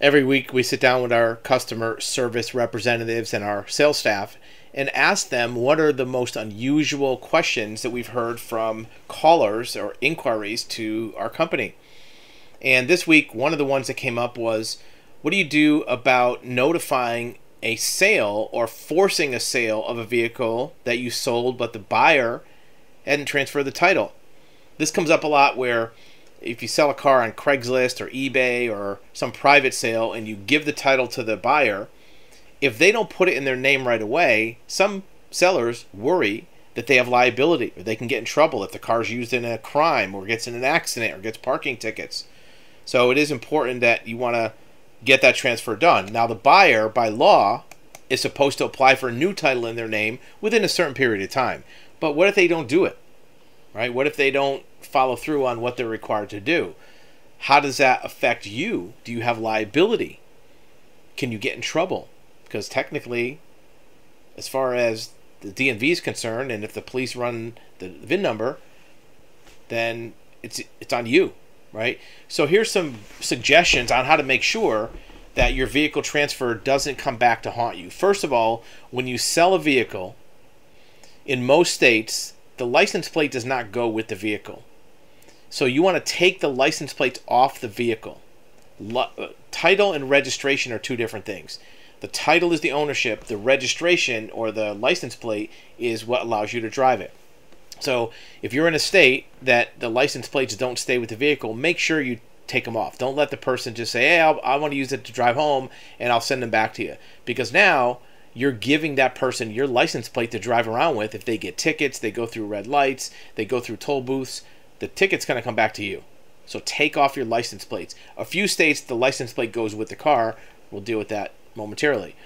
Every week, we sit down with our customer service representatives and our sales staff and ask them what are the most unusual questions that we've heard from callers or inquiries to our company. And this week, one of the ones that came up was what do you do about notifying a sale or forcing a sale of a vehicle that you sold but the buyer hadn't transferred the title? This comes up a lot where if you sell a car on Craigslist or eBay or some private sale and you give the title to the buyer, if they don't put it in their name right away, some sellers worry that they have liability or they can get in trouble if the car's used in a crime or gets in an accident or gets parking tickets. So it is important that you want to get that transfer done. Now, the buyer, by law, is supposed to apply for a new title in their name within a certain period of time. But what if they don't do it? Right? What if they don't follow through on what they're required to do? How does that affect you? Do you have liability? Can you get in trouble? Because technically, as far as the DMV is concerned, and if the police run the VIN number, then it's it's on you, right? So here's some suggestions on how to make sure that your vehicle transfer doesn't come back to haunt you. First of all, when you sell a vehicle, in most states, the license plate does not go with the vehicle. So you want to take the license plates off the vehicle. Uh, title and registration are two different things. The title is the ownership, the registration or the license plate is what allows you to drive it. So if you're in a state that the license plates don't stay with the vehicle, make sure you take them off. Don't let the person just say, "Hey, I'll, i want to use it to drive home, and I'll send them back to you," because now you're giving that person your license plate to drive around with. If they get tickets, they go through red lights, they go through toll booths, the ticket's going to come back to you. So take off your license plates. A few states, the license plate goes with the car. We'll deal with that momentarily.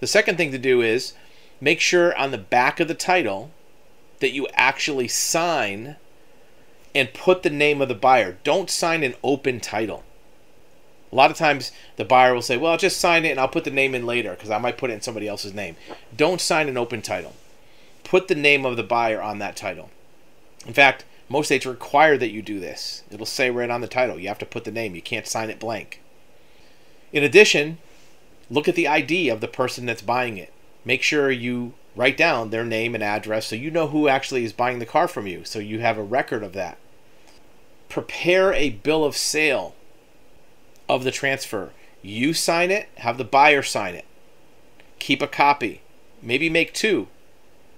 The second thing to do is make sure on the back of the title that you actually sign and put the name of the buyer. Don't sign an open title. A lot of times the buyer will say, Well, I'll just sign it and I'll put the name in later because I might put it in somebody else's name. Don't sign an open title. Put the name of the buyer on that title. In fact, most states require that you do this. It'll say right on the title. You have to put the name, you can't sign it blank. In addition, look at the ID of the person that's buying it. Make sure you write down their name and address so you know who actually is buying the car from you, so you have a record of that. Prepare a bill of sale of the transfer. You sign it, have the buyer sign it. Keep a copy. Maybe make two.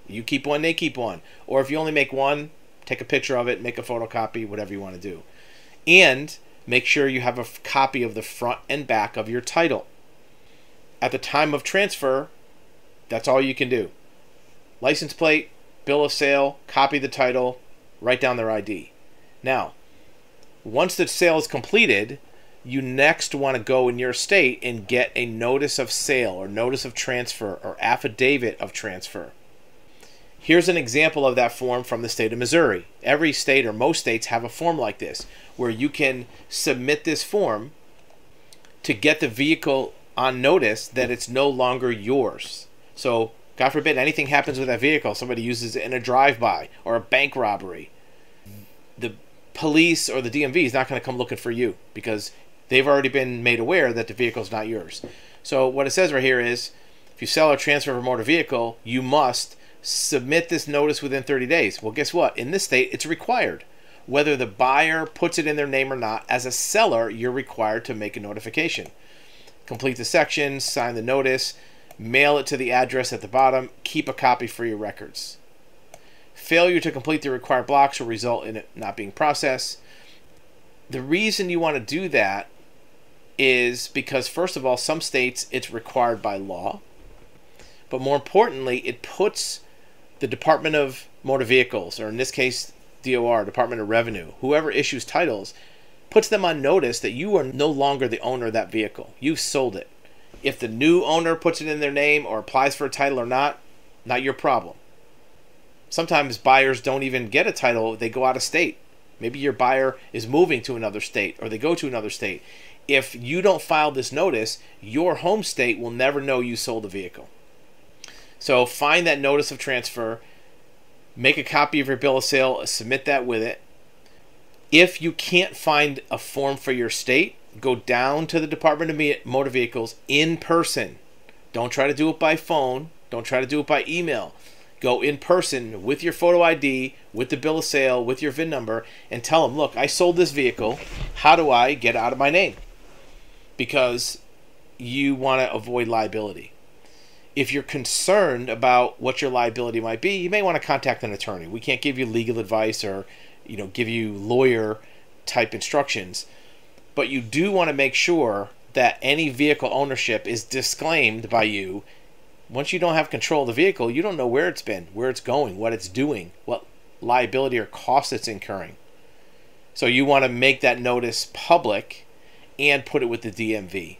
You keep one, they keep one. Or if you only make one, take a picture of it, make a photocopy, whatever you want to do. And make sure you have a copy of the front and back of your title. At the time of transfer, that's all you can do. License plate, bill of sale, copy the title, write down their ID. Now, once the sale is completed, you next want to go in your state and get a notice of sale or notice of transfer or affidavit of transfer. Here's an example of that form from the state of Missouri. Every state or most states have a form like this where you can submit this form to get the vehicle on notice that it's no longer yours. So, God forbid anything happens with that vehicle, somebody uses it in a drive by or a bank robbery. The police or the DMV is not going to come looking for you because they've already been made aware that the vehicle is not yours. So, what it says right here is if you sell or transfer a motor vehicle, you must submit this notice within 30 days. Well, guess what? In this state, it's required. Whether the buyer puts it in their name or not, as a seller, you're required to make a notification complete the section, sign the notice, mail it to the address at the bottom, keep a copy for your records. Failure to complete the required blocks will result in it not being processed. The reason you want to do that is because, first of all, some states it's required by law, but more importantly, it puts the Department of Motor Vehicles, or in this case, DOR, Department of Revenue, whoever issues titles, puts them on notice that you are no longer the owner of that vehicle. You've sold it. If the new owner puts it in their name or applies for a title or not, not your problem. Sometimes buyers don't even get a title, they go out of state. Maybe your buyer is moving to another state or they go to another state. If you don't file this notice, your home state will never know you sold the vehicle. So find that notice of transfer, make a copy of your bill of sale, submit that with it, if you can't find a form for your state, go down to the Department of Motor Vehicles in person. Don't try to do it by phone. Don't try to do it by email. Go in person with your photo ID, with the bill of sale, with your VIN number, and tell them, look, I sold this vehicle. How do I get out of my name? Because you want to avoid liability. If you're concerned about what your liability might be, you may want to contact an attorney. We can't give you legal advice or, you know, give you lawyer type instructions, but you do want to make sure that any vehicle ownership is disclaimed by you. Once you don't have control of the vehicle, you don't know where it's been, where it's going, what it's doing, what liability or cost it's incurring. So you want to make that notice public and put it with the DMV.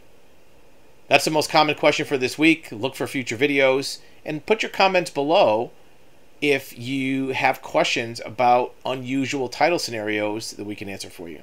That's the most common question for this week. Look for future videos and put your comments below if you have questions about unusual title scenarios that we can answer for you.